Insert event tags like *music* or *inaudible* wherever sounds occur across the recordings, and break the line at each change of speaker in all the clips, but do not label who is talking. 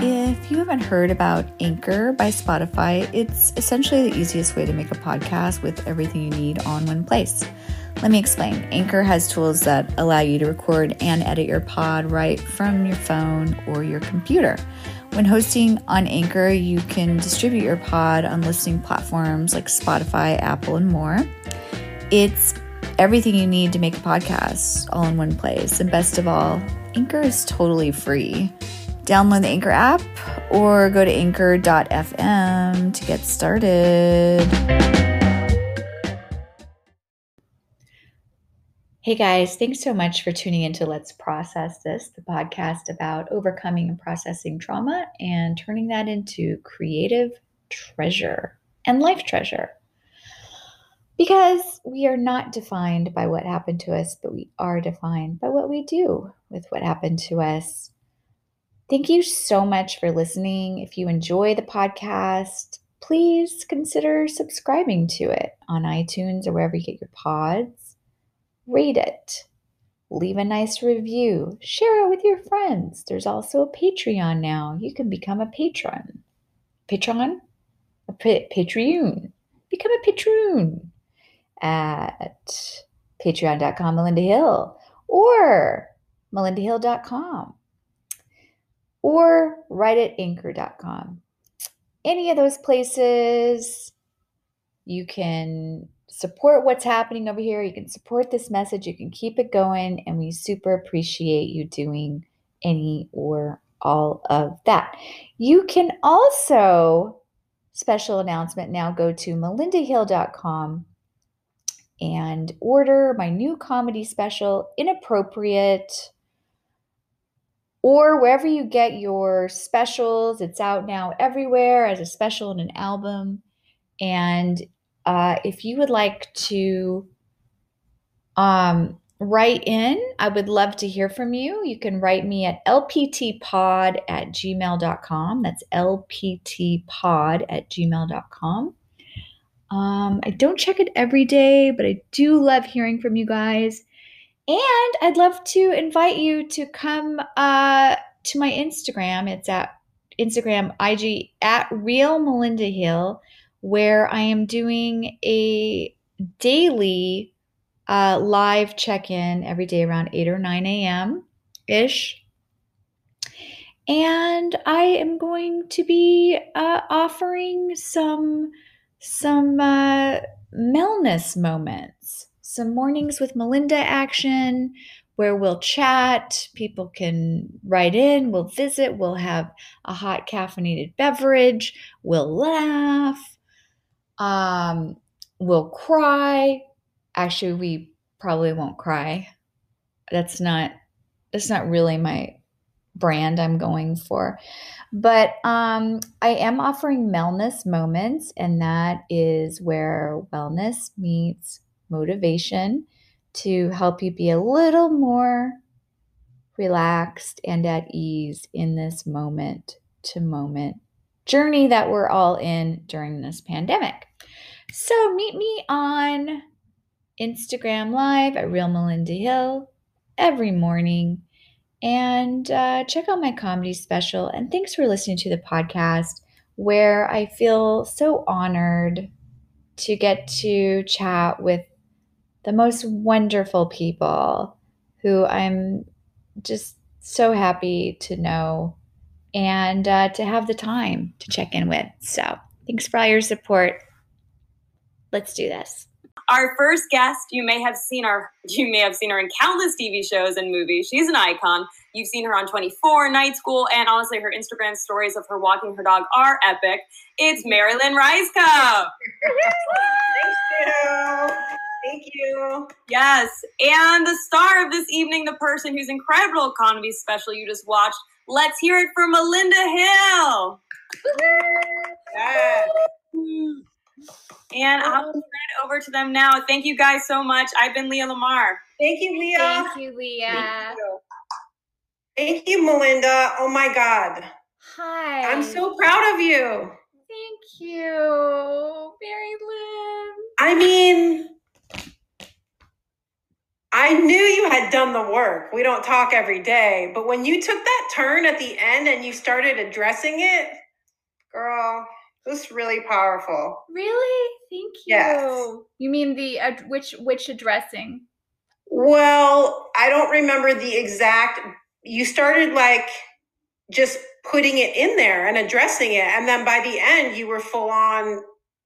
If you haven't heard about Anchor by Spotify, it's essentially the easiest way to make a podcast with everything you need on one place. Let me explain. Anchor has tools that allow you to record and edit your pod right from your phone or your computer. When hosting on Anchor, you can distribute your pod on listening platforms like Spotify, Apple, and more. It's everything you need to make a podcast all in one place. And best of all, Anchor is totally free. Download the Anchor app or go to anchor.fm to get started. Hey guys, thanks so much for tuning into Let's Process This, the podcast about overcoming and processing trauma and turning that into creative treasure and life treasure. Because we are not defined by what happened to us, but we are defined by what we do with what happened to us. Thank you so much for listening. If you enjoy the podcast, please consider subscribing to it on iTunes or wherever you get your pods. Rate it, leave a nice review, share it with your friends. There's also a Patreon now. You can become a patron. Patron? A Patreon. Become a patron at patreon.com, Melinda Hill, or melindahill.com or write at anchor.com. Any of those places, you can support what's happening over here. You can support this message. You can keep it going. And we super appreciate you doing any or all of that. You can also, special announcement now, go to melindahill.com and order my new comedy special, Inappropriate or wherever you get your specials. It's out now everywhere as a special and an album. And uh, if you would like to um, write in, I would love to hear from you. You can write me at lptpod at gmail.com. That's lptpod at gmail.com. Um, I don't check it every day, but I do love hearing from you guys. And I'd love to invite you to come uh, to my Instagram. It's at Instagram IG at Real Melinda Hill, where I am doing a daily uh, live check in every day around 8 or 9 a.m. ish. And I am going to be uh, offering some some uh, wellness moments some mornings with Melinda action where we'll chat. People can write in, we'll visit, we'll have a hot caffeinated beverage, we'll laugh, um, we'll cry. Actually, we probably won't cry. That's not that's not really my brand I'm going for. But um, I am offering wellness moments, and that is where wellness meets motivation to help you be a little more relaxed and at ease in this moment to moment journey that we're all in during this pandemic. So meet me on Instagram Live at Real Melinda Hill every morning and uh, check out my comedy special. And thanks for listening to the podcast where I feel so honored to get to chat with the most wonderful people who I'm just so happy to know and uh, to have the time to check in with. So, thanks for all your support. Let's do this.
Our first guest, you may have seen her. *laughs* You may have seen her in countless TV shows and movies. She's an icon. You've seen her on 24, Night School, and honestly, her Instagram stories of her walking her dog are epic. It's Mary Lynn Rajskub.
Thank you. Thank you.
Yes. And the star of this evening, the person whose incredible comedy special you just watched. Let's hear it for Melinda Hill.
Yes.
And I'll turn it over to them now. Thank you guys so much. I've been Leah Lamar.
Thank you, Leah.
Thank you, Leah.
Thank you. Thank you, Melinda. Oh my God.
Hi.
I'm so proud of you.
Thank you, Mary Lynn.
I mean, I knew you had done the work. We don't talk every day, but when you took that turn at the end and you started addressing it, girl, it was really powerful.
Really? Thank you.
Yes.
You mean the uh, which which addressing?
Well, I don't remember the exact. You started like just putting it in there and addressing it. And then by the end, you were full on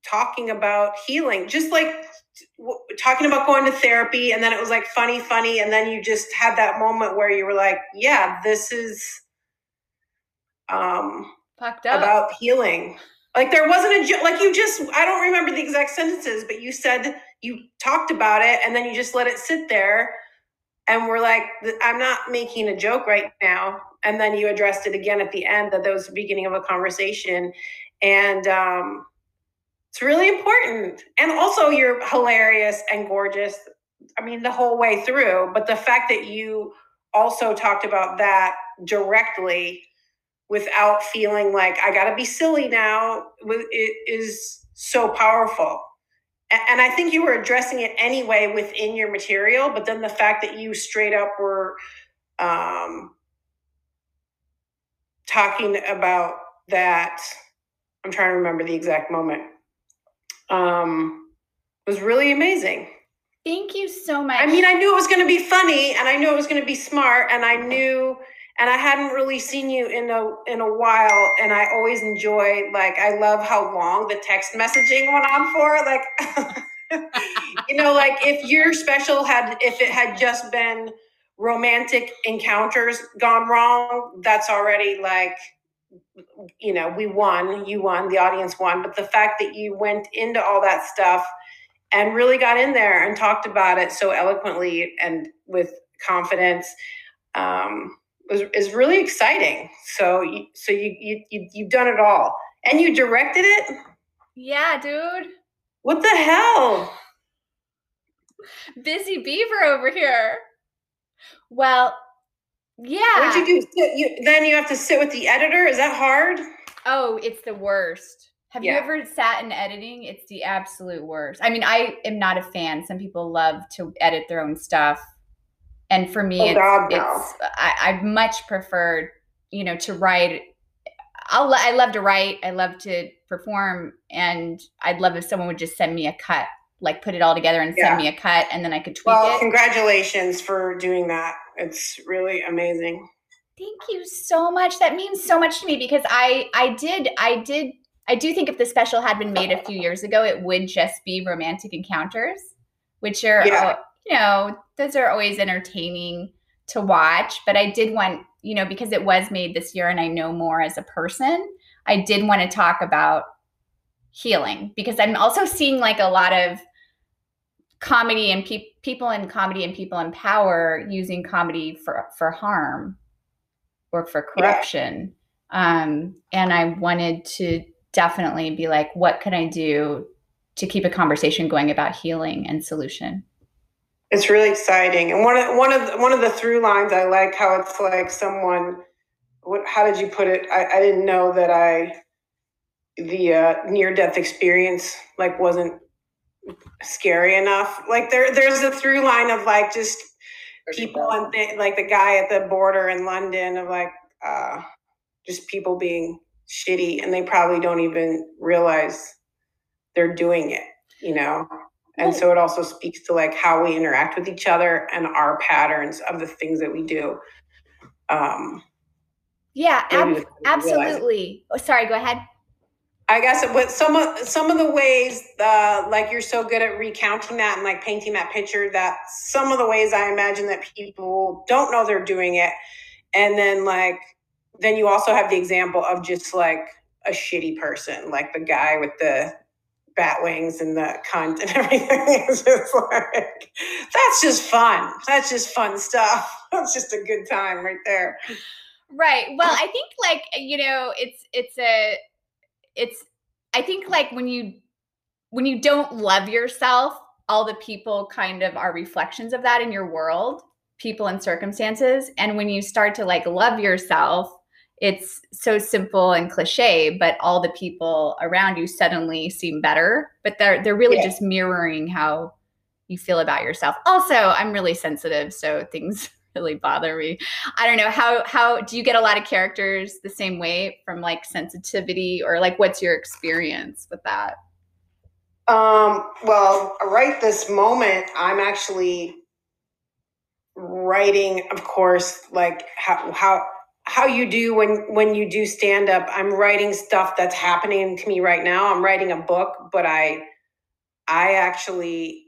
talking about healing, just like talking about going to therapy. And then it was like funny, funny. And then you just had that moment where you were like, yeah, this is um,
up.
about healing. Like there wasn't a like you just I don't remember the exact sentences, but you said you talked about it and then you just let it sit there and we're like I'm not making a joke right now and then you addressed it again at the end that that was the beginning of a conversation and um it's really important and also you're hilarious and gorgeous I mean the whole way through but the fact that you also talked about that directly without feeling like I got to be silly now it is so powerful. And I think you were addressing it anyway within your material, but then the fact that you straight up were um, talking about that, I'm trying to remember the exact moment, um, was really amazing.
Thank you so much.
I mean, I knew it was going to be funny, and I knew it was going to be smart, and I knew, and I hadn't really seen you in a in a while, and I always enjoy like I love how long the text messaging went on for. Like, *laughs* you know, like if your special had if it had just been romantic encounters gone wrong, that's already like you know we won you won the audience won but the fact that you went into all that stuff and really got in there and talked about it so eloquently and with confidence um, was is really exciting. So you, so you, you you you've done it all, and you directed it.
yeah, dude.
What the hell?
Busy beaver over here. Well, yeah.
What'd you do? You, then you have to sit with the editor. Is that hard?
Oh, it's the worst. Have you ever sat in editing? It's the absolute worst. I mean, I am not a fan. Some people love to edit their own stuff. And for me,
Oh,
it's,
God, no.
it's I, I much prefer, you know, to write. I'll, I love to write. I love to perform. And I'd love if someone would just send me a cut, like put it all together and
Yeah.
send me a cut and then I could tweak
Well,
it.
congratulations for doing that. It's really amazing.
Thank you so much. That means so much to me because I I did I did I do think if the special had been made a few years ago, it would just be romantic encounters, which are
Yeah.
uh, you know those are always entertaining to watch. But I did want you know because it was made this year and I know more as a person, I did want to talk about healing because I'm also seeing like a lot of comedy and pe- people in comedy and people in power using comedy for for harm or for
Yeah.
corruption um and i wanted to definitely be like what can i do to keep a conversation going about healing and solution
It's really exciting, and one of one of the, one of the through lines I like how it's like someone. What? How did you put it? I, I didn't know that I the uh, near death experience like wasn't scary enough. Like there there's a through line of like just people and th- like the guy at the border in London of like uh, just people being shitty, and they probably don't even realize they're doing it. You know. And so it also speaks to like how we interact with each other and our patterns of the things that we do. Um,
yeah ab-
we don't realize it.
absolutely oh, sorry go ahead
I guess with some of some of the ways, uh, like you're so good at recounting that and like painting that picture, that some of the ways I imagine that people don't know they're doing it, and then like then you also have the example of just like a shitty person, like the guy with the bat wings and the cunt and *laughs* everything. Just like that's just fun. That's just fun stuff. *laughs* That's just a good time right there.
right well i think like you know it's it's a it's i think like when you when you don't love yourself all the people kind of are reflections of that in your world people and circumstances and when you start to like love yourself it's so simple and cliche but all the people around you suddenly seem better but they're they're really
Yeah.
just mirroring how you feel about yourself. Also, I'm really sensitive, so things really bother me. I don't know how how do you get a lot of characters the same way from like sensitivity or like what's your experience with that?
Um, well, right this moment, I'm actually writing, of course, like how how how you do when when you do stand up. I'm writing stuff that's happening to me right now. I'm writing a book, but I I actually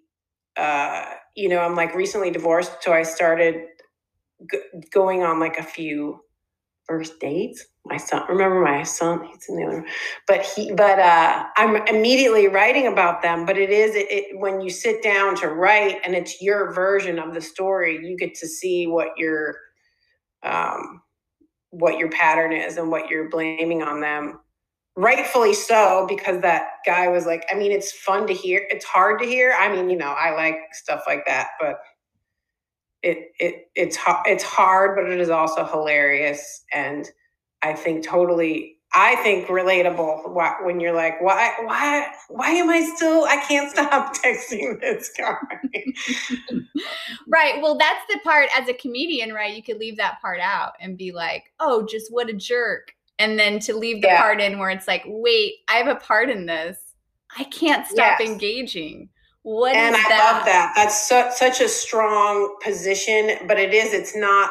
uh you know, I'm like recently divorced, so I started g- going on like a few first dates. My son, remember my son, he's in the other room. But he, but uh, I'm immediately writing about them. But it is it, it when you sit down to write, and it's your version of the story. You get to see what your, um, what your pattern is and what you're blaming on them. Rightfully so, because that guy was like, I mean, it's fun to hear. It's hard to hear. I mean, you know, I like stuff like that, but it it it's it's hard, but it is also hilarious, and I think totally. I think relatable when you're like, why, why, why am I still? I can't stop *laughs* texting this guy. *laughs*
right. Well, that's the part as a comedian, right? You could leave that part out and be like, oh, just what a jerk, and then to leave the yeah. part in where it's like, wait, I have a part in this. I can't stop yes. engaging. What
and I
that?
love that. That's su- such a strong position, but it is. It's not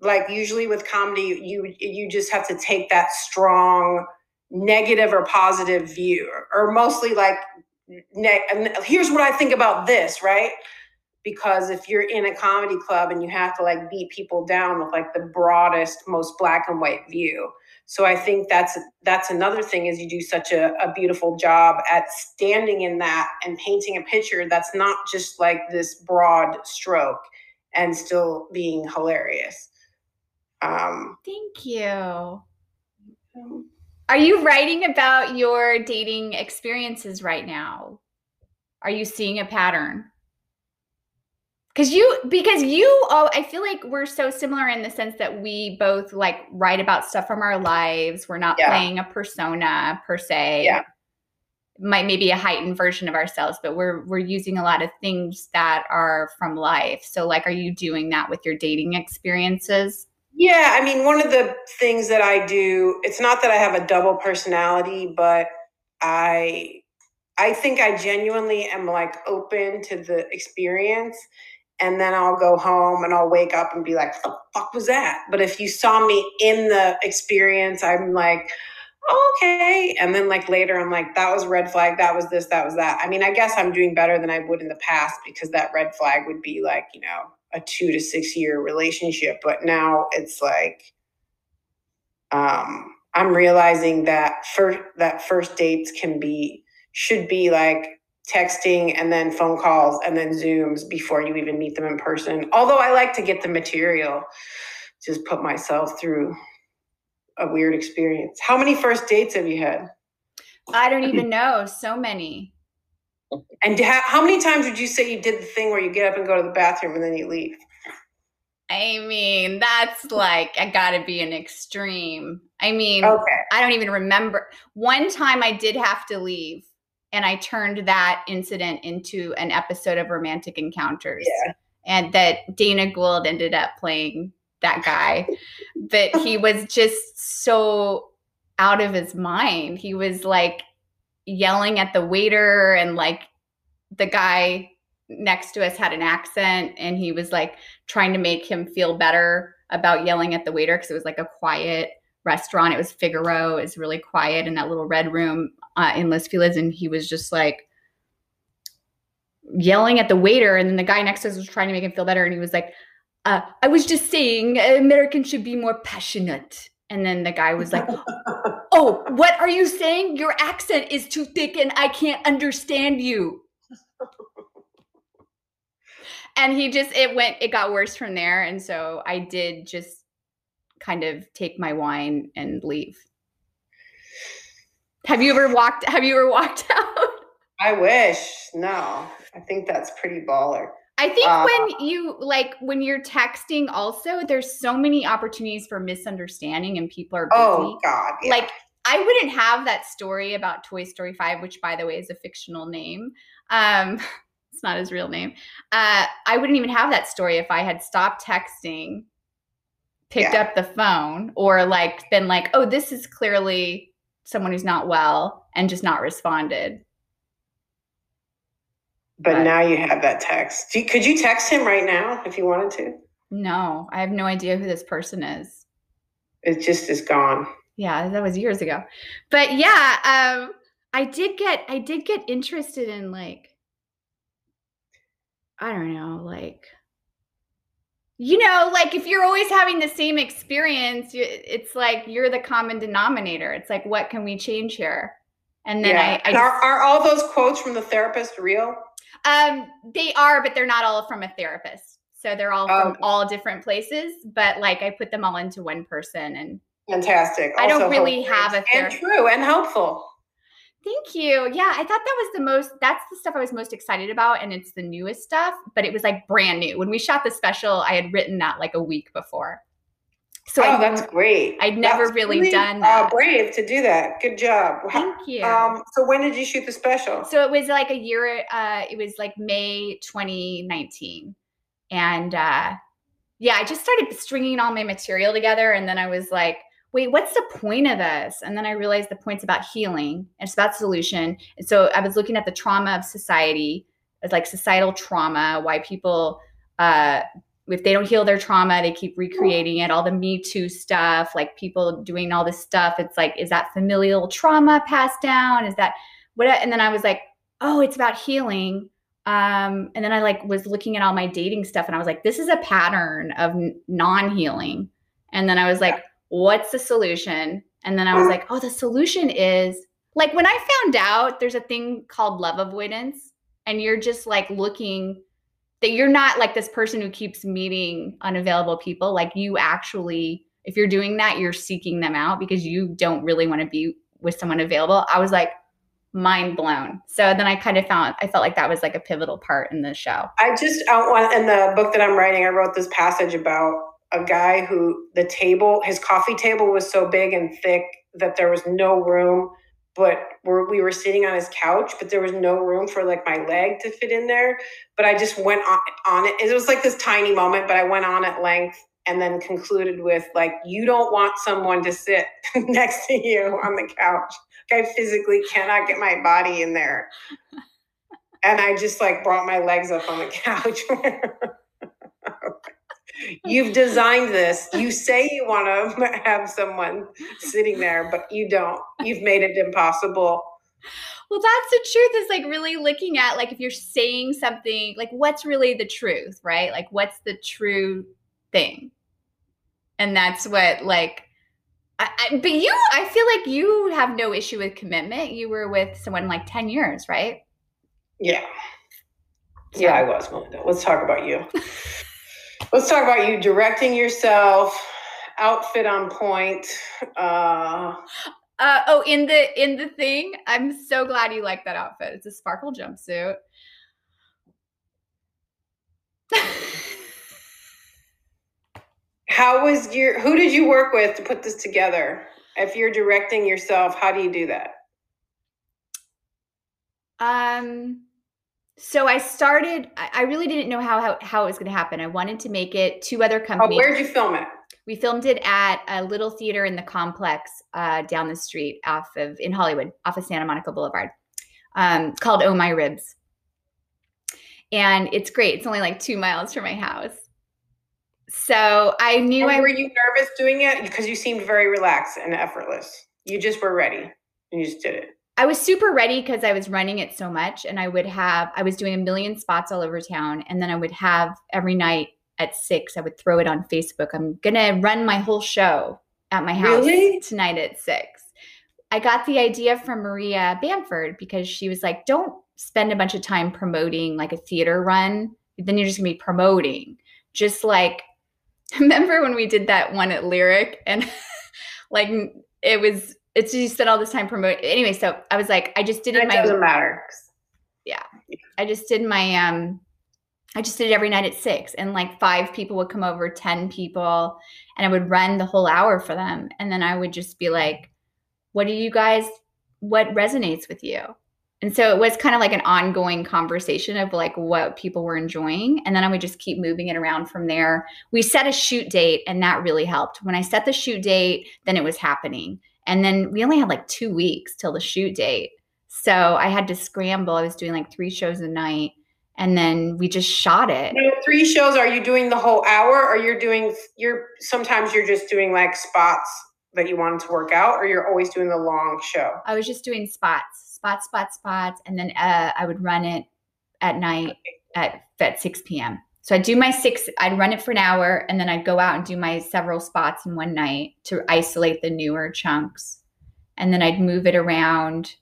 like usually with comedy, you you just have to take that strong negative or positive view, or mostly like, ne- here's what I think about this, right? Because if you're in a comedy club and you have to like beat people down with like the broadest, most black and white view, so I think that's that's another thing is you do such a, a beautiful job at standing in that and painting a picture that's not just like this broad stroke and still being hilarious.
Um, Thank you. Are you writing about your dating experiences right now? Are you seeing a pattern? Because you because you oh i feel like we're so similar in the sense that we both like write about stuff from our lives. We're not yeah. playing a persona per se.
Yeah.
Might maybe a heightened version of ourselves but we're we're using a lot of things that are from life. So like are you doing that with your dating experiences?
Yeah i mean one of the things that i do it's not that i have a double personality but i i think i genuinely am like open to the experience and then I'll go home and I'll wake up and be like, what the fuck was that? But if you saw me in the experience, I'm like, oh, okay. And then like later, I'm like, that was red flag. That was this, that was that. I mean, I guess I'm doing better than I would in the past because that red flag would be like, you know, a two to six year relationship. But now it's like, um, I'm realizing that first that first dates can be should be like texting and then phone calls and then Zooms before you even meet them in person. Although I like to get the material, just put myself through a weird experience. How many first dates have you had?
I don't even know. So many.
And how many times would you say you did the thing where you get up and go to the bathroom and then you leave?
I mean, that's like I gotta be an extreme. I mean, okay. I don't even remember. One time I did have to leave and I turned that incident into an episode of Romantic Encounters.
Yeah.
And that Dana Gould ended up playing that guy. But he was just so out of his mind. He was like yelling at the waiter and like the guy next to us had an accent and he was like trying to make him feel better about yelling at the waiter because it was like a quiet restaurant. It was Figaro. It was really quiet in that little red room uh, in Los Feliz, and he was just like yelling at the waiter, and then the guy next to us was trying to make him feel better, and he was like, uh, "I was just saying, Americans should be more passionate." And then the guy was like, *laughs* "Oh, what are you saying? Your accent is too thick, and I can't understand you." *laughs* and he just it went it got worse from there and so i did just kind of take my wine and leave. Have you ever walked have you ever walked *laughs* out?
I wish. No. I think that's pretty baller.
I think uh, when you like when you're texting also there's so many opportunities for misunderstanding and people are busy.
Oh god.
Yeah. Like I wouldn't have that story about Toy Story 5 which by the way is a fictional name. Um *laughs* it's not his real name. Uh, I wouldn't even have that story if I had stopped texting, picked
Yeah.
up the phone, or like been like, oh, this is clearly someone who's not well and just not responded.
But
Right.
now you have that text. You- could you text him right now if you wanted to?
No, I have no idea who this person is.
It just is gone.
Yeah, that was years ago. But yeah, um, I did get I did get interested in like I don't know, like you know, like if you're always having the same experience, it's like you're the common denominator. It's like what can we change here? And then
yeah.
I, I
And are, are all those quotes from the therapist real?
um they are, but they're not all from a therapist. So they're all from
Oh.
all different places, but like I put them all into one person and
Fantastic.
I don't
Also
really
hopeful
have a
and true and helpful.
Thank you. Yeah, I thought that was the most that's the stuff I was most excited about and it's the newest stuff, but it was like brand new. When we shot the special, I had written that like a week before. So
oh,
I
that's great.
I'd never
That's
really done
Uh,
that.
brave to do that. Good job.
Thank you.
Um, so when did you shoot the special?
so it was like a year uh it was like May 2019. And uh yeah, I just started stringing all my material together and then I was like Wait, what's the point of this? And then I realized the point's about healing. It's about solution. And so I was looking at the trauma of society, as like societal trauma, why people uh if they don't heal their trauma, they keep recreating it, all the Me Too stuff, like people doing all this stuff. It's like, is that familial trauma passed down? Is that what? And then I was like, oh, it's about healing. Um, and then I like was looking at all my dating stuff and I was like, this is a pattern of non-healing. And then I was like, what's the solution? And then I was like, oh, the solution is like when I found out there's a thing called love avoidance, and you're just like looking that you're not like this person who keeps meeting unavailable people. Like you actually, if you're doing that, you're seeking them out because you don't really want to be with someone available. I was like mind blown. So then I kind of found I felt like that was like a pivotal part in the show.
I just uh, out one in the book that I'm writing. I wrote this passage about a guy who the table, his coffee table was so big and thick that there was no room. But we're, we were sitting on his couch, but there was no room for like my leg to fit in there. But I just went on, on it. It was like this tiny moment, but I went on at length and then concluded with like, you don't want someone to sit *laughs* next to you on the couch. I physically cannot get my body in there. And I just like brought my legs up on the *laughs* couch. You've designed this. You say you want to *laughs* have someone sitting there, but you don't. You've made it impossible.
Well, that's the truth is like really looking at like if you're saying something, like what's really the truth, right? Like what's the true thing? And that's what like I, I, but you I feel like you have no issue with commitment. You were with someone like 10 years, right?
Yeah. Yeah, I was, Melinda. Let's talk about you. *laughs* Let's talk about you directing yourself, outfit on point. Uh,
Uh, oh, in the in the thing, I'm so glad you like that outfit. It's a sparkle jumpsuit.
how was your, who did you work with to put this together? If you're directing yourself, how do you do that?
Um, so I started. I, really didn't know how, how how it was going to happen. I wanted to make it two other
Oh,
companies.
where'd you film it?
we filmed it at a little theater in the complex uh, down the street off of in Hollywood, off of Santa Monica Boulevard. Um, called Oh My Ribs, and it's great. It's only like two miles from my house. So I knew
And
I
were you nervous doing it? Because you seemed very relaxed and effortless. You just were ready and you just did it.
I was super ready because I was running it so much, and I would have I was doing a million spots all over town, and then I would have every night at six. I would throw it on Facebook. I'm gonna run my whole show at my house
Really?
tonight at six. I got the idea from Maria Bamford because she was like, "Don't spend a bunch of time promoting like a theater run. Then you're just gonna be promoting. Just like *laughs* remember when we did that one at Lyric and *laughs* like it was it's you spent all this time promoting anyway so i was like i just did it
It
my
doesn't matter.
Yeah, i just did my um i just did it every night at six and like five people would come over 10 people and i would run the whole hour for them and then i would just be like what do you guys what resonates with you And so it was kind of like an ongoing conversation of like what people were enjoying. And then I would just keep moving it around from there. We set a shoot date and that really helped. When I set the shoot date, then it was happening. And then we only had like two weeks till the shoot date. So I had to scramble. I was doing like three shows a night. And then we just shot it.
Now, three shows. Are you doing the whole hour, or you're doing? You're sometimes you're just doing like spots that you wanted to work out, or you're always doing the long show.
I was just doing spots, spots, spots, spots, and then uh, I would run it at night at at six p.m. So I'd do my six. I'd run it for an hour, and then I'd go out and do my several spots in one night to isolate the newer chunks, and then I'd move it around,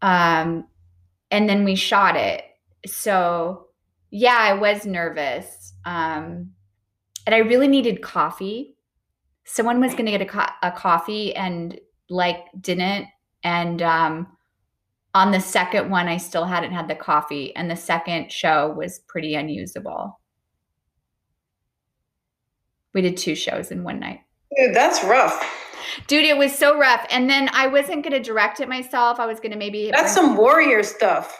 um, and then we shot it so yeah, I was nervous. Um, and I really needed coffee. Someone was going to get a, co- a, coffee and like didn't. And um, on the second one, I still hadn't had the coffee. And the second show was pretty unusable. We did two shows in one night.
Dude, that's rough.
Dude, it was so rough. And then I wasn't going to direct it myself. I was going to maybe.
That's some warrior stuff.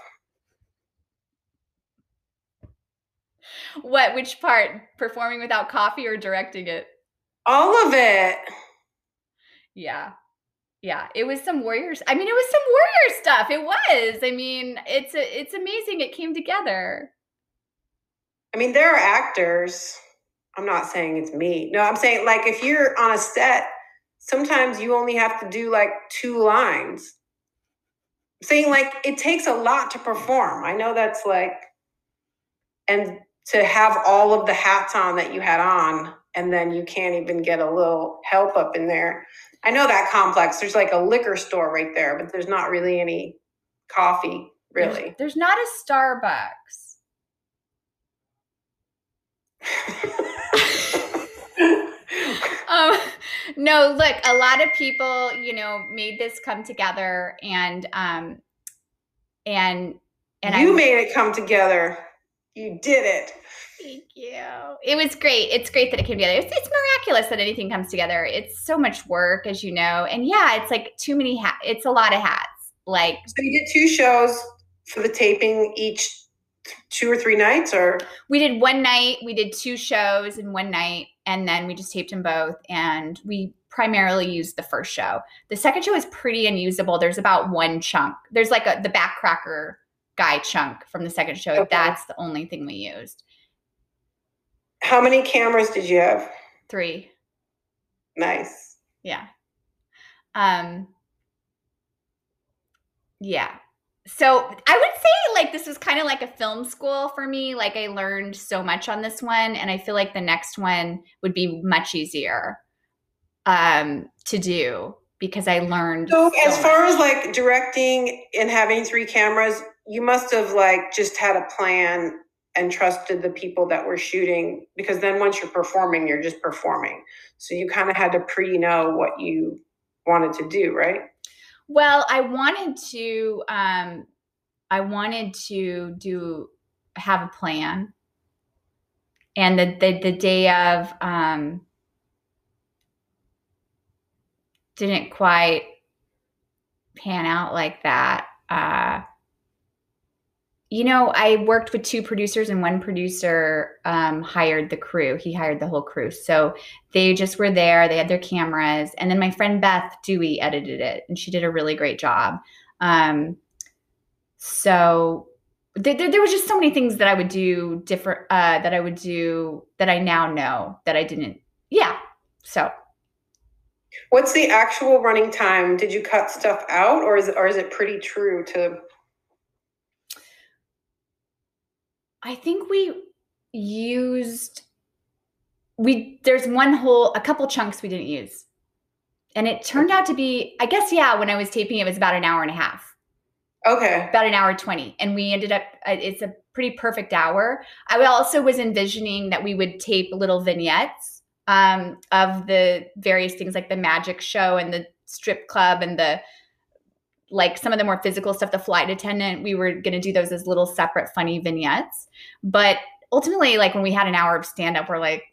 what which part performing without coffee or directing it
all of it
yeah yeah it was some warriors i mean it was some warrior stuff it was i mean it's a, it's amazing it came together
i mean there are actors i'm not saying it's me no i'm saying like if you're on a set sometimes you only have to do like two lines I'm saying like it takes a lot to perform i know that's like and to have all of the hats on that you had on and then you can't even get a little help up in there. I know that complex. There's like a liquor store right there, but there's not really any coffee, really.
There's, there's not a Starbucks. *laughs* um, *laughs* no, look, a lot of people, you know, made this come together and um and and
you I, made it come together. You did it.
Thank you. It was great. It's great that it came together. It's, it's miraculous that anything comes together. It's so much work, as you know. And yeah, it's like too many hats. It's a lot of hats. Like
so, you did two shows for the taping each two or three nights, or
we did one night. We did two shows in one night, and then we just taped them both. And we primarily used the first show. The second show is pretty unusable. There's about one chunk. There's like a the backcracker guy chunk from the second show. Okay. That's the only thing we used.
How many cameras did you have?
Three.
Nice.
Yeah. Um yeah. So I would say like this was kind of like a film school for me. Like I learned so much on this one and I feel like the next one would be much easier um to do because I learned
So, so as far much. as like directing and having three cameras, you must have like just had a plan and trusted the people that were shooting because then once you're performing you're just performing so you kind of had to pre-know what you wanted to do right
well i wanted to um i wanted to do have a plan. And the the, the day of um didn't quite pan out like that uh you know, I worked with two producers, and one producer um, hired the crew. He hired the whole crew. So they just were there. They had their cameras. And then my friend Beth Dewey edited it, and she did a really great job. Um, so there, there, was just so many things that I would do different, uh, that I would do that I now know that I didn't. Yeah. So.
What's the actual running time? Did you cut stuff out, or is it, or is it pretty true to
I think we used we there's one whole a couple chunks we didn't use. And it turned out to be I guess yeah, when I was taping it was about an hour and a half.
Okay.
About an hour 20 and we ended up uh, it's a pretty perfect hour. I also was envisioning that we would tape little vignettes um, of the various things like the magic show and the strip club and the like some of the more physical stuff, the flight attendant, we were going to do those as little separate funny vignettes. But ultimately, like when we had an hour of stand up, we're like,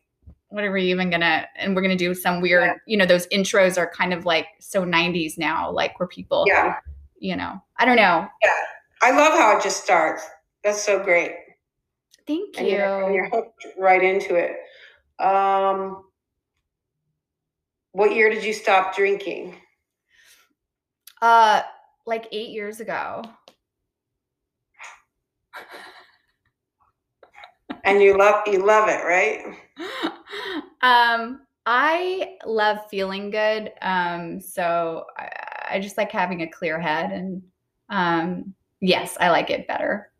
what are we even gonna and we're gonna do some weird yeah. you know those intros are kind of like so 90s now like where people
yeah
you know i don't know
yeah I love how it just starts. That's so great.
Thank
And
you.
you're, and you're hooked right into it. Um, what year did you stop drinking?
Uh, like eight years ago.
And you love you love it, right? *laughs*
um, I love feeling good. Um, so I, I just like having a clear head, and um, yes, I like it better.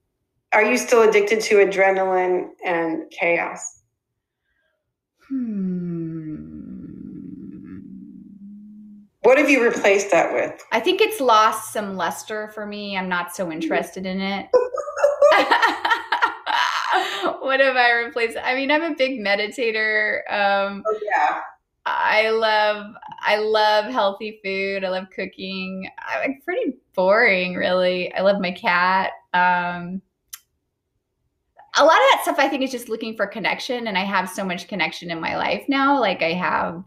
Are you still addicted to adrenaline and chaos?
Hmm.
What have you replaced that with?
I think it's lost some luster for me. I'm not so interested in it. *laughs* *laughs* what have I replaced? I mean, I'm a big meditator. Um,
Oh yeah.
I love I love healthy food. I love cooking. I'm pretty boring, really. I love my cat. Um, a lot of that stuff I think is just looking for connection, and I have so much connection in my life now. Like I have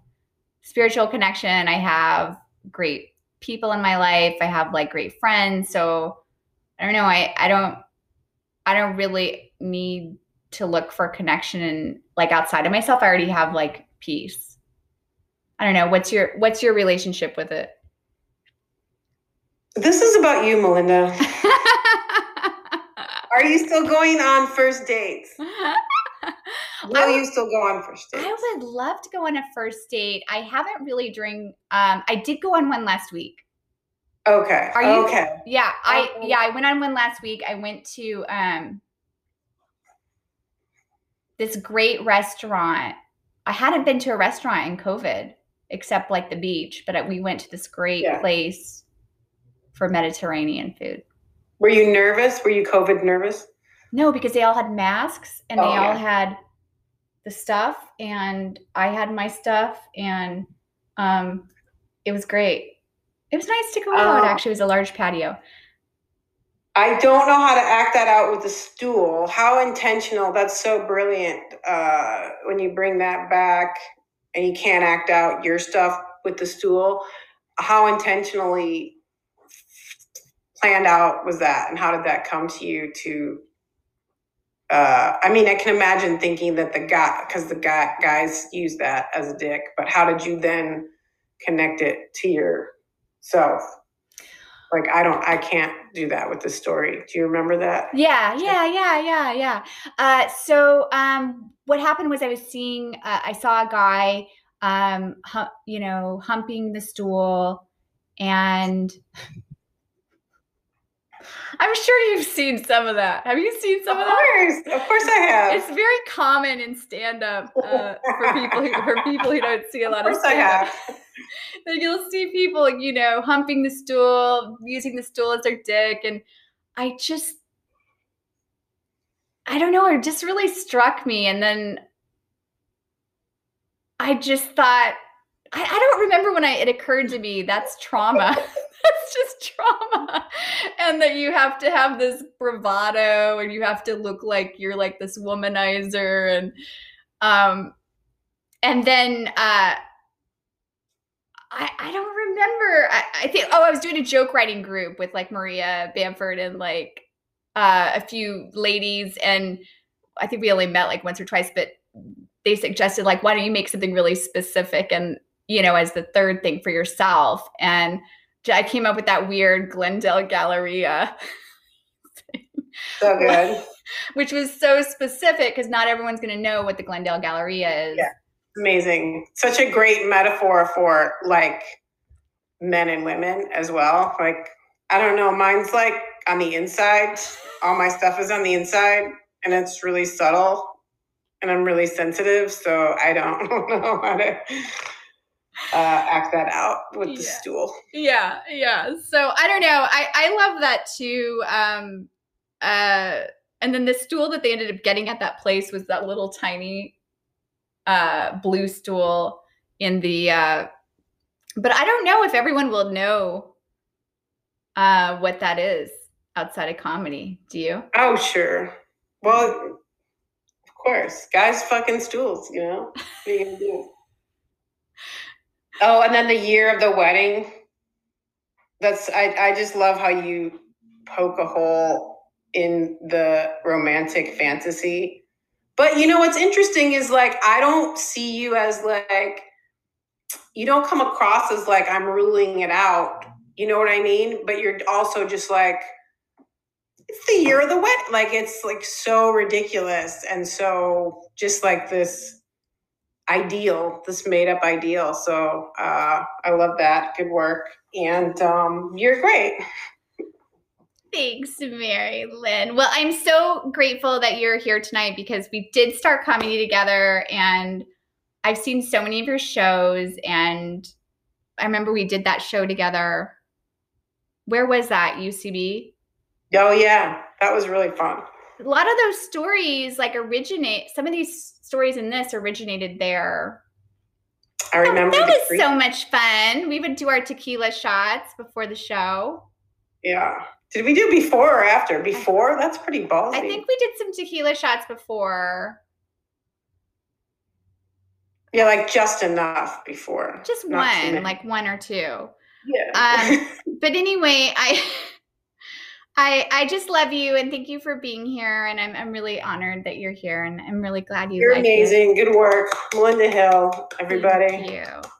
spiritual connection. I have great people in my life. I have like great friends. So I don't know. I I don't I don't really need to look for connection and like outside of myself. I already have like peace. I don't know. What's your what's your relationship with it?
This is about you, Melinda. *laughs* Are you still going on first dates? *laughs* Will
I
you still go on first dates?
I would love to go on a first date. I haven't really during um I did go on one last week.
Okay.
Are you-
okay?
Yeah, I
Okay.
yeah, I went on one last week. I went to um this great restaurant. I hadn't been to a restaurant in COVID except like the beach, but we went to this great
Yeah.
place for Mediterranean food.
Were you nervous? Were you COVID nervous?
No, because they all had masks and
Oh,
they all
yeah.
had the stuff and I had my stuff and um it was great. It was nice to go out
Oh.
actually. It was a large patio.
I don't know how to act that out with the stool. How intentional? That's so brilliant. Uh, when you bring that back and you can't act out your stuff with the stool, how intentionally planned out was that? And how did that come to you to? Uh, I mean, I can imagine thinking that the guy, because the guy, guys use that as a dick, but how did you then connect it to yourself? Like, I don't, I can't do that with the story. Do you remember that?
Yeah, yeah, yeah, yeah, yeah. Uh, so um, what happened was I was seeing, uh, I saw a guy, um, hu- you know, humping the stool, and I'm sure you've seen some of that. Have you seen some of
of
that?
course, of course I have.
It's very common in stand up uh, for people who, for people who don't see a lot
of
lot of
course I have. *laughs*
Like you'll see people, you know, humping the stool, using the stool as their dick. And I just, I don't know, it just really struck me. And then I just thought, I, I don't remember when I, it occurred to me that's trauma. *laughs* that's just trauma. And that you have to have this bravado and you have to look like you're like this womanizer. And, um, and then, uh, I, I don't remember. I, I think oh I was doing a joke writing group with like Maria Bamford and like uh, a few ladies and I think we only met like once or twice, but they suggested like why don't you make something really specific and you know as the third thing for yourself and I came up with that weird Glendale Galleria,
So *laughs* good.
which was so specific because not everyone's going to know what the Glendale Galleria is.
Yeah. Amazing. Such a great metaphor for like men and women as well. Like, I don't know, mine's like on the inside. All my stuff is on the inside and it's really subtle and I'm really sensitive. So I don't *laughs* know how to uh, act that out with the stool.
yeah yeah so i don't know i i love that too um uh and then the stool that they ended up getting at that place was that little tiny uh blue stool in the uh but i don't know if everyone will know uh what that is outside of comedy do you
Oh, sure. Well, of course. Guys fucking stools, you know? What are you gonna do? Oh, and then the year of the wedding. That's I, I just love how you poke a hole in the romantic fantasy. But you know what's interesting is like I don't see you as like you don't come across as like I'm ruling it out. You know what I mean? But you're also just like it's the year of the wet. Like it's like so ridiculous and so just like this ideal, this made up ideal. So uh, I love that. Good work. And um, you're great.
Thanks, Mary Lynn. Well, I'm so grateful that you're here tonight because we did start comedy together and I've seen so many of your shows and I remember we did that show together. Where was that? UCB?
Oh yeah, that was really fun.
A lot of those stories like originate some of these stories in this originated there.
I remember
that was so much fun. We would do our tequila shots before the show.
Yeah. Did we do before or after? Before? That's pretty ballsy.
I think we did some tequila shots before.
Yeah, like just enough before.
Just
Not
one, like one or two.
yeah.
Um, *laughs* But anyway, I *laughs* I I just love you and thank you for being here and I'm I'm really honored that you're here and I'm really glad you
You're
like it.
amazing. Good work. Melinda Hill, everybody.
Thank you.